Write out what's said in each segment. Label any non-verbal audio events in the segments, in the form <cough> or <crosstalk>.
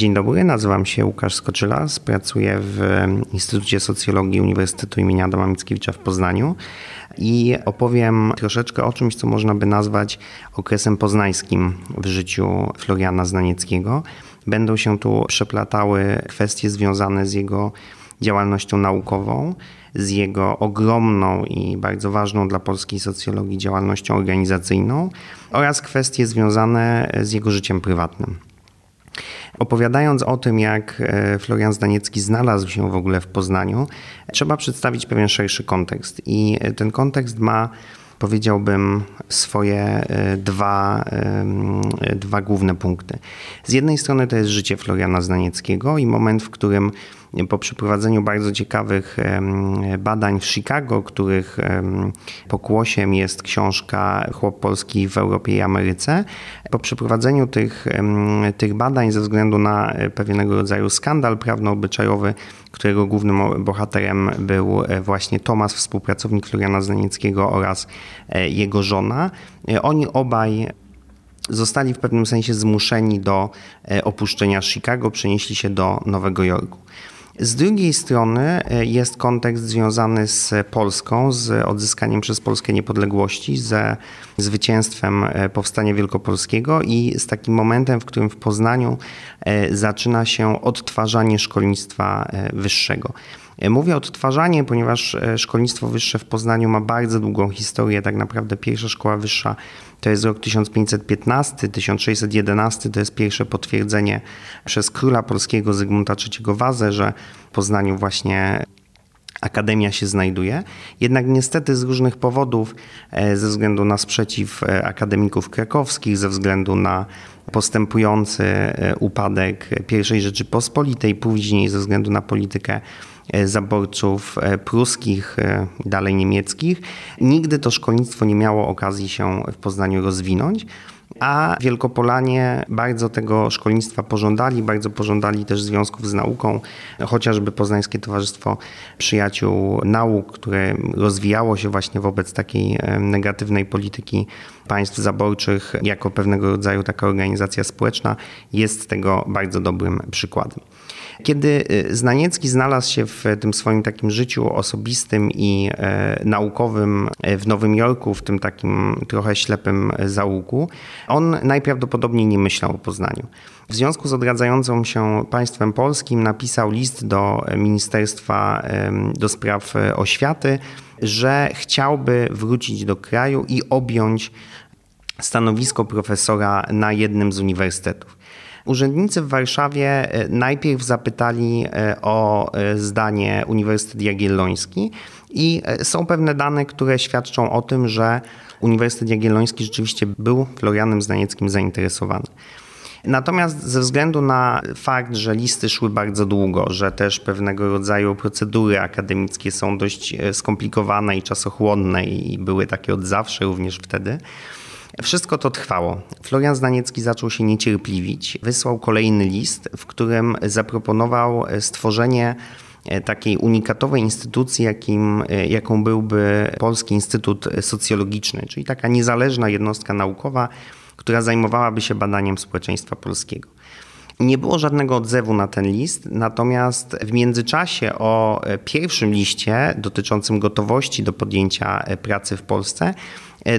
Dzień dobry, nazywam się Łukasz Skoczylas, pracuję w Instytucie Socjologii Uniwersytetu im. Adama Mickiewicza w Poznaniu i opowiem troszeczkę o czymś, co można by nazwać okresem poznańskim w życiu Floriana Znanieckiego. Będą się tu przeplatały kwestie związane z jego działalnością naukową, z jego ogromną i bardzo ważną dla polskiej socjologii działalnością organizacyjną oraz kwestie związane z jego życiem prywatnym. Opowiadając o tym, jak e, Florian Zdaniecki znalazł się w ogóle w Poznaniu, trzeba przedstawić pewien szerszy kontekst. I e, ten kontekst ma powiedziałbym, swoje e, dwa, dwa główne punkty. Z jednej strony to jest życie Floriana Znanieckiego i moment, w którym po przeprowadzeniu bardzo ciekawych badań w Chicago, których pokłosiem jest książka Chłop Polski w Europie i Ameryce, po przeprowadzeniu tych, tych badań ze względu na pewnego rodzaju skandal prawno-obyczajowy, którego głównym bohaterem był e, właśnie Tomasz, współpracownik Floriana Znanieckiego oraz e, jego żona. E, oni obaj zostali w pewnym sensie zmuszeni do opuszczenia Chicago, przenieśli się do Nowego Jorku. Z drugiej strony e, jest kontekst związany z Polską, z odzyskaniem przez Polskę niepodległości, ze zwycięstwem e, powstania wielkopolskiego i z takim momentem, w którym w Poznaniu e, zaczyna się odtwarzanie szkolnictwa wyższego. Mówię odtwarzanie, ponieważ szkolnictwo wyższe w Poznaniu ma bardzo długą historię. Tak naprawdę pierwsza szkoła wyższa to jest rok 1515, 1611 to jest pierwsze potwierdzenie przez króla polskiego Zygmunta III Wazę, że w Poznaniu właśnie Akademia się znajduje. Jednak niestety z różnych powodów, e, ze względu na sprzeciw e, akademików krakowskich, ze względu na postępujący e, upadek I Rzeczypospolitej, później ze względu na politykę zaborców e, pruskich, e, dalej niemieckich. Nigdy to szkolnictwo nie miało okazji się w Poznaniu rozwinąć. A Wielkopolanie bardzo tego szkolnictwa pożądali, bardzo pożądali też związków z nauką, chociażby Poznańskie Towarzystwo Przyjaciół Nauk, które rozwijało się właśnie wobec takiej negatywnej polityki państw zaborczych jako pewnego rodzaju taka organizacja społeczna, jest tego bardzo dobrym przykładem. Kiedy y, Znaniecki znalazł się w tym swoim takim życiu osobistym i e, naukowym e, w Nowym Jorku, w tym takim trochę ślepym zaułku, on najprawdopodobniej nie myślał o Poznaniu. W związku z odradzającą się państwem polskim napisał list do Ministerstwa do Spraw Oświaty, że chciałby wrócić do kraju i objąć stanowisko profesora na jednym z uniwersytetów. Urzędnicy w Warszawie e, najpierw zapytali e, o e, zdanie Uniwersytet Jagielloński i są pewne dane, które świadczą o tym, że Uniwersytet Jagielloński rzeczywiście był Florianem Znanieckim zainteresowany. Natomiast ze względu na fakt, że listy szły bardzo długo, że też pewnego rodzaju procedury akademickie są dość skomplikowane i czasochłonne i były takie od zawsze również wtedy, wszystko to trwało. Florian Znaniecki zaczął się niecierpliwić. Wysłał kolejny list, w którym zaproponował stworzenie e, takiej unikatowej instytucji, jakim, e, jaką byłby Polski Instytut Socjologiczny, czyli taka niezależna jednostka naukowa, która zajmowałaby się badaniem społeczeństwa polskiego. Nie było żadnego odzewu na ten list, natomiast w międzyczasie o e, pierwszym liście dotyczącym gotowości do podjęcia pracy w Polsce E,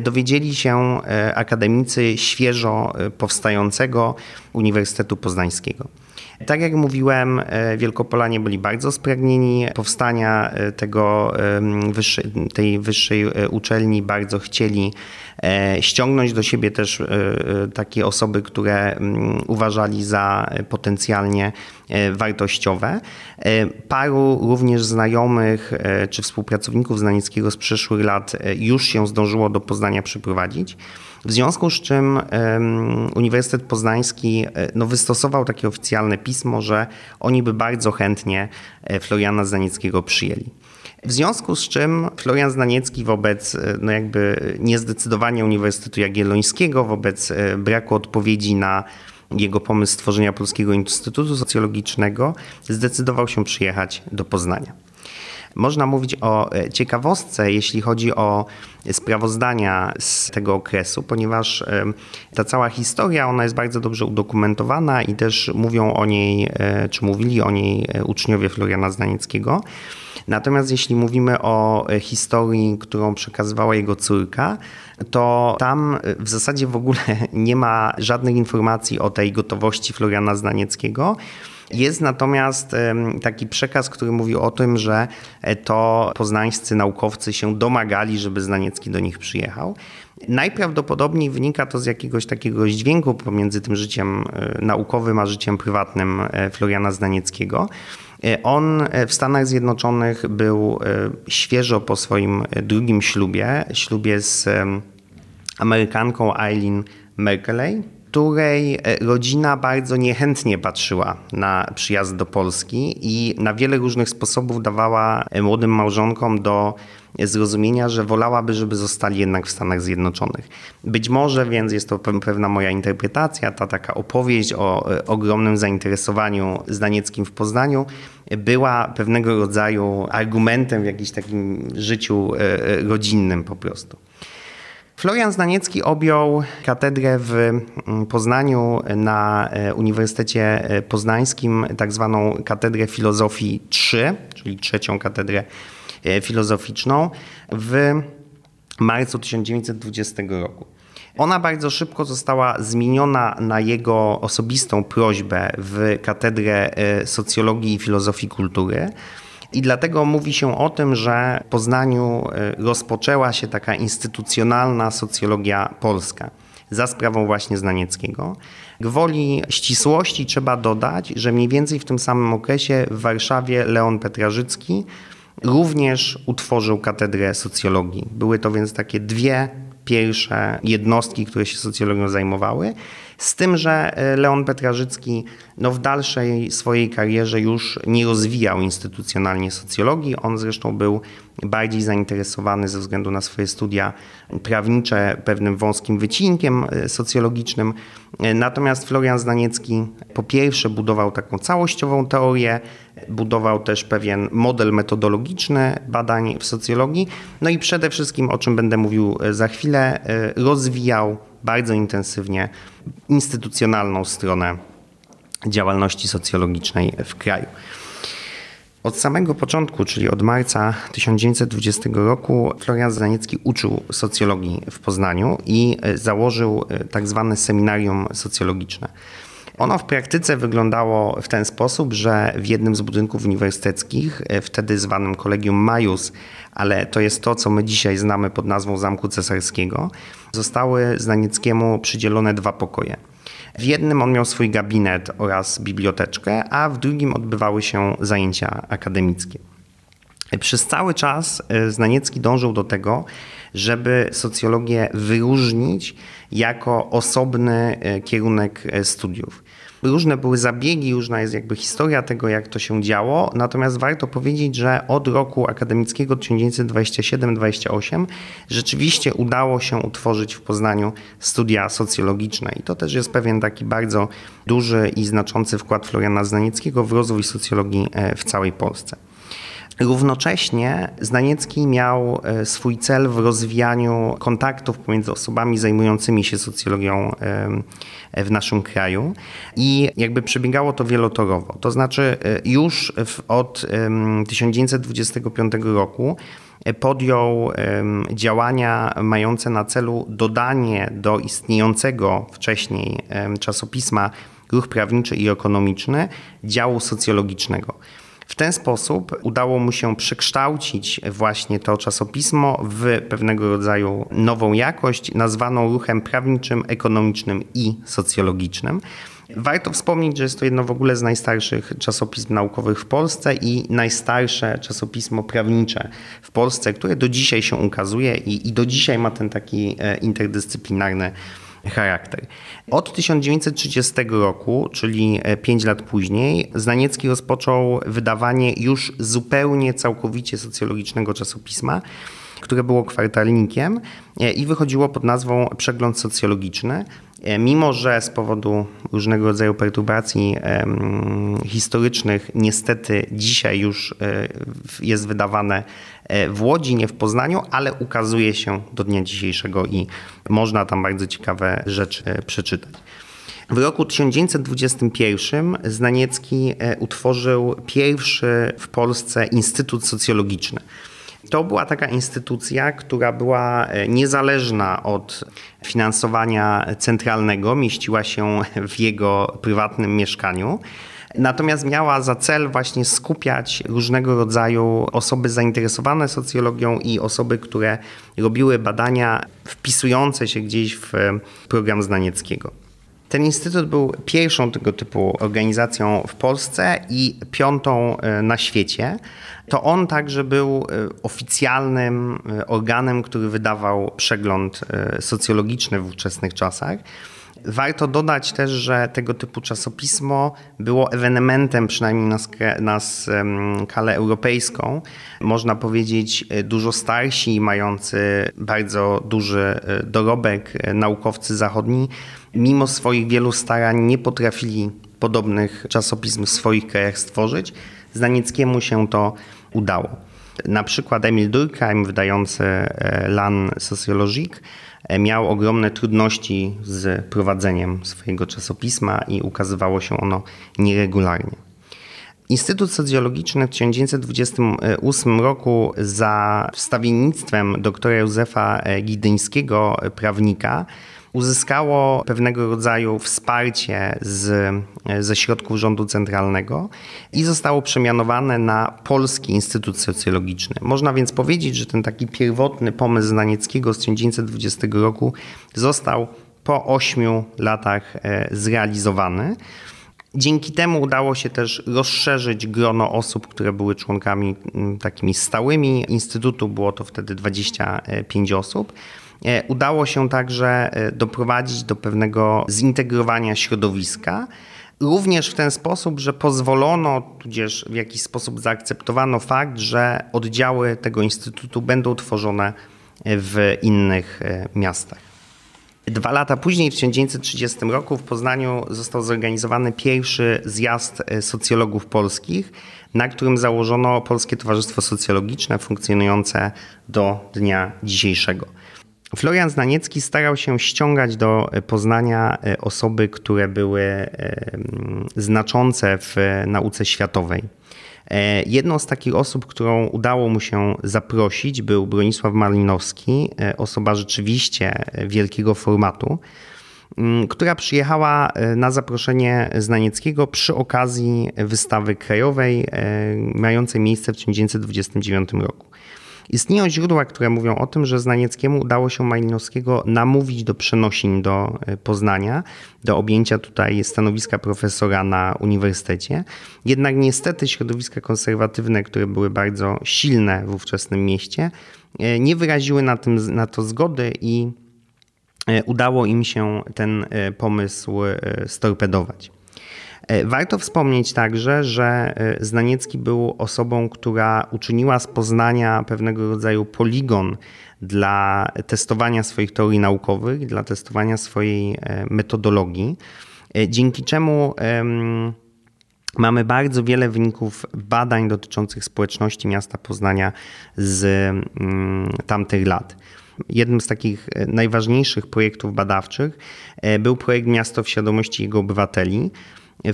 dowiedzieli się e, akademicy świeżo e, powstającego Uniwersytetu Poznańskiego. Tak jak mówiłem, Wielkopolanie byli bardzo spragnieni powstania tego, tej wyższej uczelni, bardzo chcieli ściągnąć do siebie też takie osoby, które uważali za potencjalnie wartościowe. Paru również znajomych czy współpracowników Znanieckiego z przeszłych lat już się zdążyło do Poznania przyprowadzić. W związku z czym Uniwersytet Poznański e, no, wystosował takie oficjalne pismo, że oni by bardzo chętnie e, Floriana Zdanieckiego przyjęli. W związku z czym Florian Znaniecki wobec e, no jakby niezdecydowania Uniwersytetu Jagiellońskiego, wobec braku odpowiedzi na jego pomysł stworzenia Polskiego Instytutu Socjologicznego, zdecydował się przyjechać do Poznania. Można mówić o e, ciekawostce, jeśli chodzi o sprawozdania z tego okresu, ponieważ e, ta cała historia, ona jest bardzo dobrze udokumentowana i też mówią o niej, e, czy mówili o niej uczniowie Floriana Znanieckiego. Natomiast jeśli mówimy o historii, którą przekazywała jego córka, to tam w zasadzie w ogóle <laughs> nie ma żadnych informacji o tej gotowości Floriana Znanieckiego. Jest natomiast taki przekaz, który mówi o tym, że e, to poznańscy naukowcy się domagali, żeby Znaniecki do nich przyjechał. Najprawdopodobniej wynika to z jakiegoś takiego dźwięku pomiędzy tym życiem e, naukowym a życiem prywatnym e, Floriana Znanieckiego. On w Stanach Zjednoczonych był świeżo po swoim drugim ślubie, ślubie z Amerykanką Eileen Merkeley której e, rodzina bardzo niechętnie patrzyła na przyjazd do Polski i na wiele różnych sposobów dawała e, młodym małżonkom do zrozumienia, że wolałaby, żeby zostali jednak w Stanach Zjednoczonych. Być może więc jest to pewna moja interpretacja, ta taka opowieść o e, ogromnym zainteresowaniu Zdanieckim w Poznaniu była pewnego rodzaju argumentem w jakimś takim życiu rodzinnym po prostu. Florian Znaniecki objął katedrę w mm, Poznaniu na e, Uniwersytecie e, Poznańskim, tak zwaną katedrę filozofii 3, czyli trzecią katedrę e, filozoficzną w marcu 1920 roku. Ona bardzo szybko została zmieniona na jego osobistą prośbę w katedrę socjologii i filozofii kultury. I dlatego mówi się o tym, że w Poznaniu y, rozpoczęła się taka instytucjonalna socjologia polska za sprawą właśnie Znanieckiego. Gwoli ścisłości trzeba dodać, że mniej więcej w tym samym okresie w Warszawie Leon Petrażycki również utworzył katedrę socjologii. Były to więc takie dwie pierwsze jednostki, które się socjologią zajmowały. Z tym, że e, Leon Petrażycki no, w dalszej swojej karierze już nie rozwijał instytucjonalnie socjologii. On zresztą był bardziej zainteresowany ze względu na swoje studia prawnicze pewnym wąskim wycinkiem e, socjologicznym. E, natomiast Florian Znaniecki po pierwsze budował taką całościową teorię, budował też pewien model metodologiczny badań w socjologii, no i przede wszystkim, o czym będę mówił za chwilę, rozwijał bardzo intensywnie instytucjonalną stronę działalności socjologicznej w kraju. Od samego początku, czyli od marca 1920 roku, Florian Zaniecki uczył socjologii w Poznaniu i założył tak zwane seminarium socjologiczne. Ono w praktyce wyglądało w ten sposób, że w jednym z budynków uniwersyteckich, wtedy zwanym Kolegium Majus, ale to jest to, co my dzisiaj znamy pod nazwą Zamku Cesarskiego, zostały Znanieckiemu przydzielone dwa pokoje. W jednym on miał swój gabinet oraz biblioteczkę, a w drugim odbywały się zajęcia akademickie. Przez cały czas e, Znaniecki dążył do tego, żeby socjologię wyróżnić jako osobny e, kierunek e, studiów. Różne były zabiegi, różna jest jakby historia tego, jak to się działo, natomiast warto powiedzieć, że od roku akademickiego 1927-28 rzeczywiście udało się utworzyć w Poznaniu studia socjologiczne i to też jest pewien taki bardzo duży i znaczący wkład Floriana Znanieckiego w rozwój socjologii w całej Polsce. Równocześnie Znaniecki miał e, swój cel w rozwijaniu kontaktów pomiędzy osobami zajmującymi się socjologią w naszym kraju i jakby przebiegało to wielotorowo. To znaczy e, już od 1925 roku e, podjął działania mające na celu dodanie do istniejącego wcześniej czasopisma Ruch Prawniczy i Ekonomiczny działu socjologicznego. W ten sposób udało mu się przekształcić właśnie to czasopismo w pewnego rodzaju nową jakość, nazwaną ruchem prawniczym, ekonomicznym i socjologicznym. Warto wspomnieć, że jest to jedno w ogóle z najstarszych czasopism naukowych w Polsce i najstarsze czasopismo prawnicze w Polsce, które do dzisiaj się ukazuje i, i do dzisiaj ma ten taki e, interdyscyplinarny charakter. Od 1930 roku, czyli 5 lat później, Znaniecki rozpoczął wydawanie już zupełnie całkowicie socjologicznego czasopisma, które było kwartalnikiem e, i wychodziło pod nazwą Przegląd Socjologiczny. Mimo, że z powodu różnego rodzaju perturbacji historycznych, niestety dzisiaj już jest wydawane w Łodzi, nie w Poznaniu, ale ukazuje się do dnia dzisiejszego i można tam bardzo ciekawe rzeczy przeczytać. W roku 1921 Znaniecki e, utworzył pierwszy w Polsce Instytut Socjologiczny. To była taka instytucja, która była e, niezależna od finansowania centralnego, mieściła się w jego prywatnym mieszkaniu. Natomiast miała za cel właśnie skupiać różnego rodzaju osoby zainteresowane socjologią i osoby, które robiły badania wpisujące się gdzieś w program Znanieckiego. Ten instytut był pierwszą tego typu organizacją w Polsce i piątą e, na świecie. To on także był e, oficjalnym e, organem, który wydawał przegląd socjologiczny w ówczesnych czasach. Warto dodać też, że tego typu czasopismo było ewenementem, przynajmniej na, na skalę europejską. Można powiedzieć, dużo starsi, mający bardzo duży dorobek naukowcy zachodni mimo swoich wielu starań nie potrafili podobnych czasopism w swoich krajach stworzyć. Znanieckiemu się to udało. Na przykład Emil Durkheim, wydający e, Lan Sociologique, e, miał ogromne trudności z prowadzeniem swojego czasopisma i ukazywało się ono nieregularnie. Instytut Socjologiczny w 1928 roku za wstawiennictwem doktora Józefa e, Gidyńskiego, prawnika, uzyskało pewnego rodzaju wsparcie z, ze środków rządu centralnego i zostało przemianowane na Polski Instytut Socjologiczny. Można więc powiedzieć, że ten taki pierwotny pomysł Znanieckiego z 1920 roku został po ośmiu latach e, zrealizowany. Dzięki temu udało się też rozszerzyć grono osób, które były członkami takimi stałymi Instytutu. Było to wtedy 25 osób. E, udało się także e, doprowadzić do pewnego zintegrowania środowiska. Również w ten sposób, że pozwolono, tudzież w jakiś sposób zaakceptowano fakt, że oddziały tego instytutu będą tworzone w innych e, miastach. Dwa lata później, w 1930 roku, w Poznaniu został zorganizowany pierwszy zjazd socjologów polskich, na którym założono Polskie Towarzystwo Socjologiczne, funkcjonujące do dnia dzisiejszego. Florian Znaniecki starał się ściągać do Poznania e, osoby, które były e, znaczące w nauce światowej. E, jedną z takich osób, którą udało mu się zaprosić, był Bronisław Malinowski, osoba rzeczywiście wielkiego formatu, która przyjechała na zaproszenie Znanieckiego przy okazji wystawy krajowej mającej miejsce w 1929 roku. Istnieją źródła, które mówią o tym, że Znanieckiemu udało się Malinowskiego namówić do przenosin do e, Poznania, do objęcia tutaj stanowiska profesora na uniwersytecie. Jednak niestety środowiska konserwatywne, które były bardzo silne w ówczesnym mieście, e, nie wyraziły na, tym, na to zgody i e, udało im się ten pomysł storpedować. E, warto wspomnieć także, że e, Znaniecki był osobą, która uczyniła z Poznania pewnego rodzaju poligon dla testowania swoich teorii naukowych, dla testowania swojej e, metodologii, dzięki czemu mamy bardzo wiele wyników badań dotyczących społeczności miasta Poznania z mm, tamtych lat. Jednym z takich najważniejszych projektów badawczych był projekt Miasto w świadomości jego obywateli,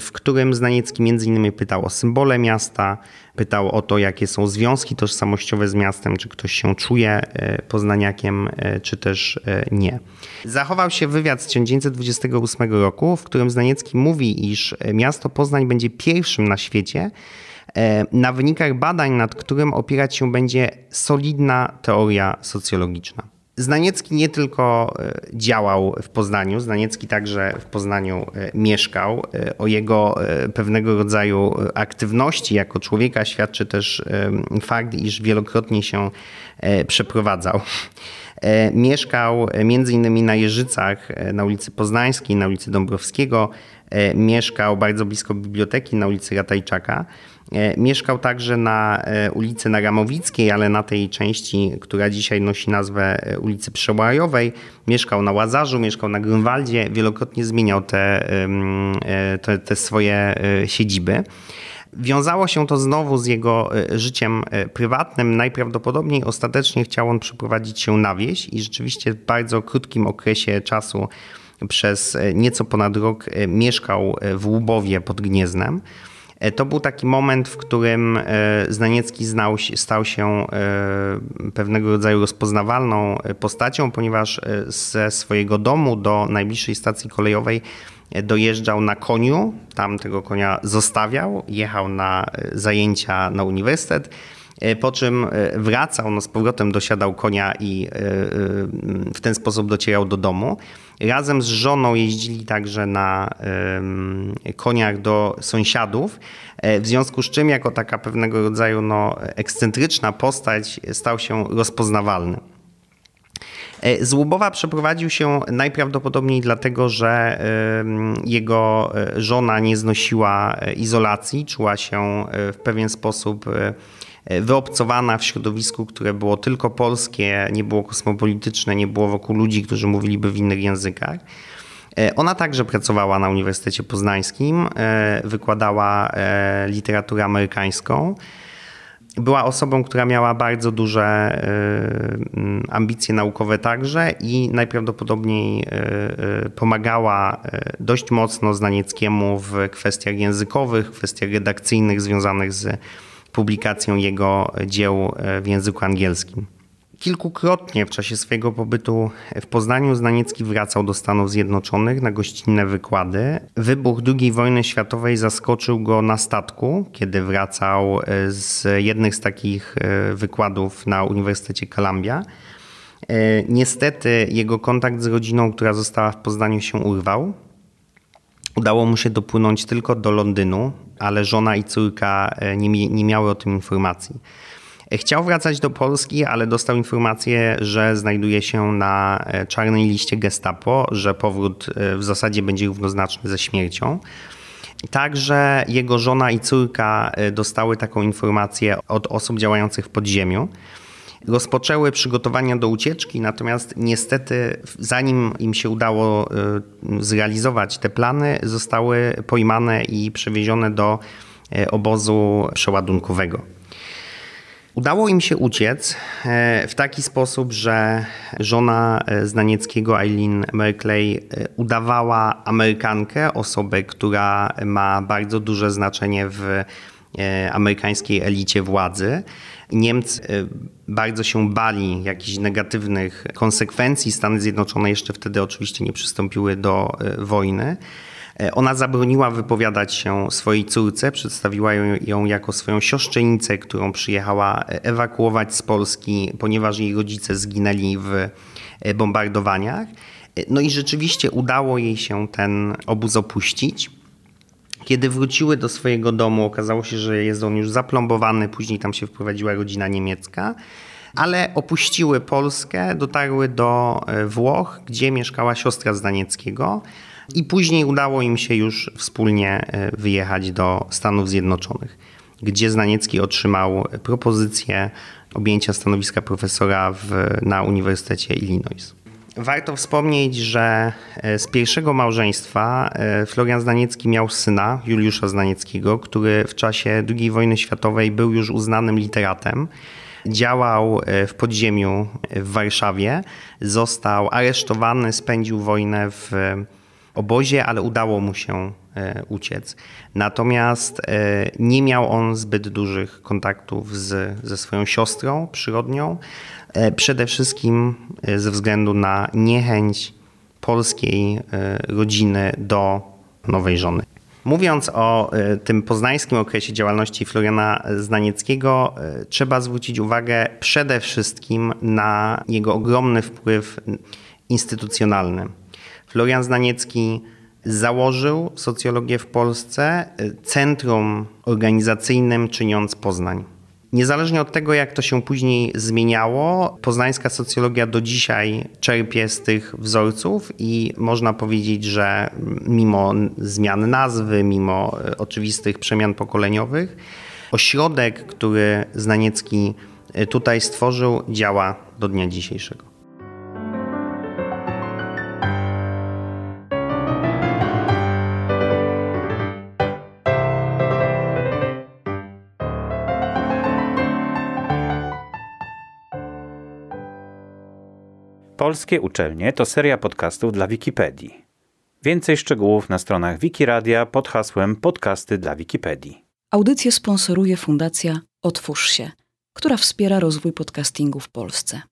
w którym Znaniecki między innymi pytał o symbole miasta, pytał o to, jakie są związki tożsamościowe z miastem, czy ktoś się czuje e, poznaniakiem, e, czy też e, nie. Zachował się wywiad z 1928 roku, w którym Znaniecki mówi, iż miasto Poznań będzie pierwszym na świecie, na wynikach badań, nad którym opierać się będzie solidna teoria socjologiczna. Znaniecki nie tylko e, działał w Poznaniu, Znaniecki także w Poznaniu e, mieszkał. E, o jego pewnego rodzaju aktywności jako człowieka świadczy też fakt, iż wielokrotnie się przeprowadzał. Mieszkał między innymi na Jeżycach, na ulicy Poznańskiej, na ulicy Dąbrowskiego. Mieszkał bardzo blisko biblioteki na ulicy Ratajczaka. E, mieszkał także na e, ulicy Naramowickiej, ale na tej części, która dzisiaj nosi nazwę e, ulicy Przełajowej. Mieszkał na Łazarzu, mieszkał na Grunwaldzie, wielokrotnie zmieniał te, te, te swoje siedziby. Wiązało się to znowu z jego życiem prywatnym. Najprawdopodobniej ostatecznie chciał on przeprowadzić się na wieś i rzeczywiście w bardzo krótkim okresie czasu przez nieco ponad rok mieszkał w Łubowie pod Gnieznem. E, to był taki moment, w którym e, Znaniecki znał, stał się e, pewnego rodzaju rozpoznawalną postacią, ponieważ ze swojego domu do najbliższej stacji kolejowej dojeżdżał na koniu, tam tego konia zostawiał, jechał na zajęcia na uniwersytet, po czym wracał, no z powrotem dosiadał konia i w ten sposób docierał do domu. Razem z żoną jeździli także na koniach do sąsiadów, e, w związku z czym jako taka pewnego rodzaju no, ekscentryczna postać stał się rozpoznawalny. E, z Łubowa przeprowadził się najprawdopodobniej dlatego, że jego e, żona nie znosiła izolacji, czuła się w pewien sposób wyobcowana w środowisku, które było tylko polskie, nie było kosmopolityczne, nie było wokół ludzi, którzy mówiliby w innych językach. E, ona także pracowała na Uniwersytecie Poznańskim, e, wykładała e, literaturę amerykańską. Była osobą, która miała bardzo duże ambicje naukowe także i najprawdopodobniej pomagała dość mocno Znanieckiemu w kwestiach językowych, kwestiach redakcyjnych związanych z publikacją jego dzieł e, w języku angielskim. Kilkukrotnie w czasie swojego pobytu w Poznaniu Znaniecki wracał do Stanów Zjednoczonych na gościnne wykłady. Wybuch II wojny światowej zaskoczył go na statku, kiedy wracał e, z jednych z takich e, wykładów na Uniwersytecie Columbia. Niestety jego kontakt z rodziną, która została w Poznaniu się urwał. Udało mu się dopłynąć tylko do Londynu, ale żona i córka e, nie, nie miały o tym informacji. E, chciał wracać do Polski, ale dostał informację, że znajduje się na e, czarnej liście Gestapo, że powrót w zasadzie będzie równoznaczny ze śmiercią. Także jego żona i córka dostały taką informację od osób działających w podziemiu rozpoczęły przygotowania do ucieczki, natomiast niestety, zanim im się udało y, zrealizować te plany, zostały pojmane i przewiezione do y, obozu przeładunkowego. Udało im się uciec y, w taki sposób, że żona Znanieckiego, Eileen Merkley, udawała Amerykankę, osobę, która ma bardzo duże znaczenie w amerykańskiej elicie władzy. Niemcy y, bardzo się bali jakichś negatywnych konsekwencji. Stany Zjednoczone jeszcze wtedy oczywiście nie przystąpiły do y, wojny. Y, ona zabroniła wypowiadać się swojej córce, przedstawiła ją jako swoją siostrzenicę, którą przyjechała ewakuować z Polski, ponieważ jej rodzice zginęli w bombardowaniach. No i rzeczywiście udało jej się ten obóz opuścić. Kiedy wróciły do swojego domu, okazało się, że jest on już zaplombowany, później tam się wprowadziła rodzina niemiecka, ale opuściły Polskę, dotarły do e, Włoch, gdzie mieszkała siostra Zdanieckiego. I później udało im się już wspólnie e, wyjechać do Stanów Zjednoczonych, gdzie Znaniecki otrzymał propozycję objęcia stanowiska profesora w, na Uniwersytecie Illinois. Warto wspomnieć, że e, z pierwszego małżeństwa e, Florian Znaniecki miał syna, Juliusza Znanieckiego, który w czasie II wojny światowej był już uznanym literatem. Działał e, w podziemiu w Warszawie, został aresztowany, spędził wojnę w obozie, ale udało mu się uciec. Natomiast nie miał on zbyt dużych kontaktów z, ze swoją siostrą przyrodnią. E, przede wszystkim e, ze względu na niechęć polskiej e, rodziny do nowej żony. Mówiąc o tym poznańskim okresie działalności Floriana Znanieckiego, trzeba zwrócić uwagę przede wszystkim na jego ogromny wpływ instytucjonalny. Florian Znaniecki założył socjologię w Polsce centrum organizacyjnym czyniąc Poznań Niezależnie od tego, jak to się później zmieniało, poznańska socjologia do dzisiaj czerpie z tych wzorców i można powiedzieć, że mimo zmian nazwy, mimo e, oczywistych przemian pokoleniowych, ośrodek, który Znaniecki e, tutaj stworzył, działa do dnia dzisiejszego. Polskie uczelnie to seria podcastów dla Wikipedii. Więcej szczegółów na stronach Wikiradia pod hasłem Podcasty dla Wikipedii. Audycję sponsoruje Fundacja Otwórz się, która wspiera rozwój podcastingu w Polsce.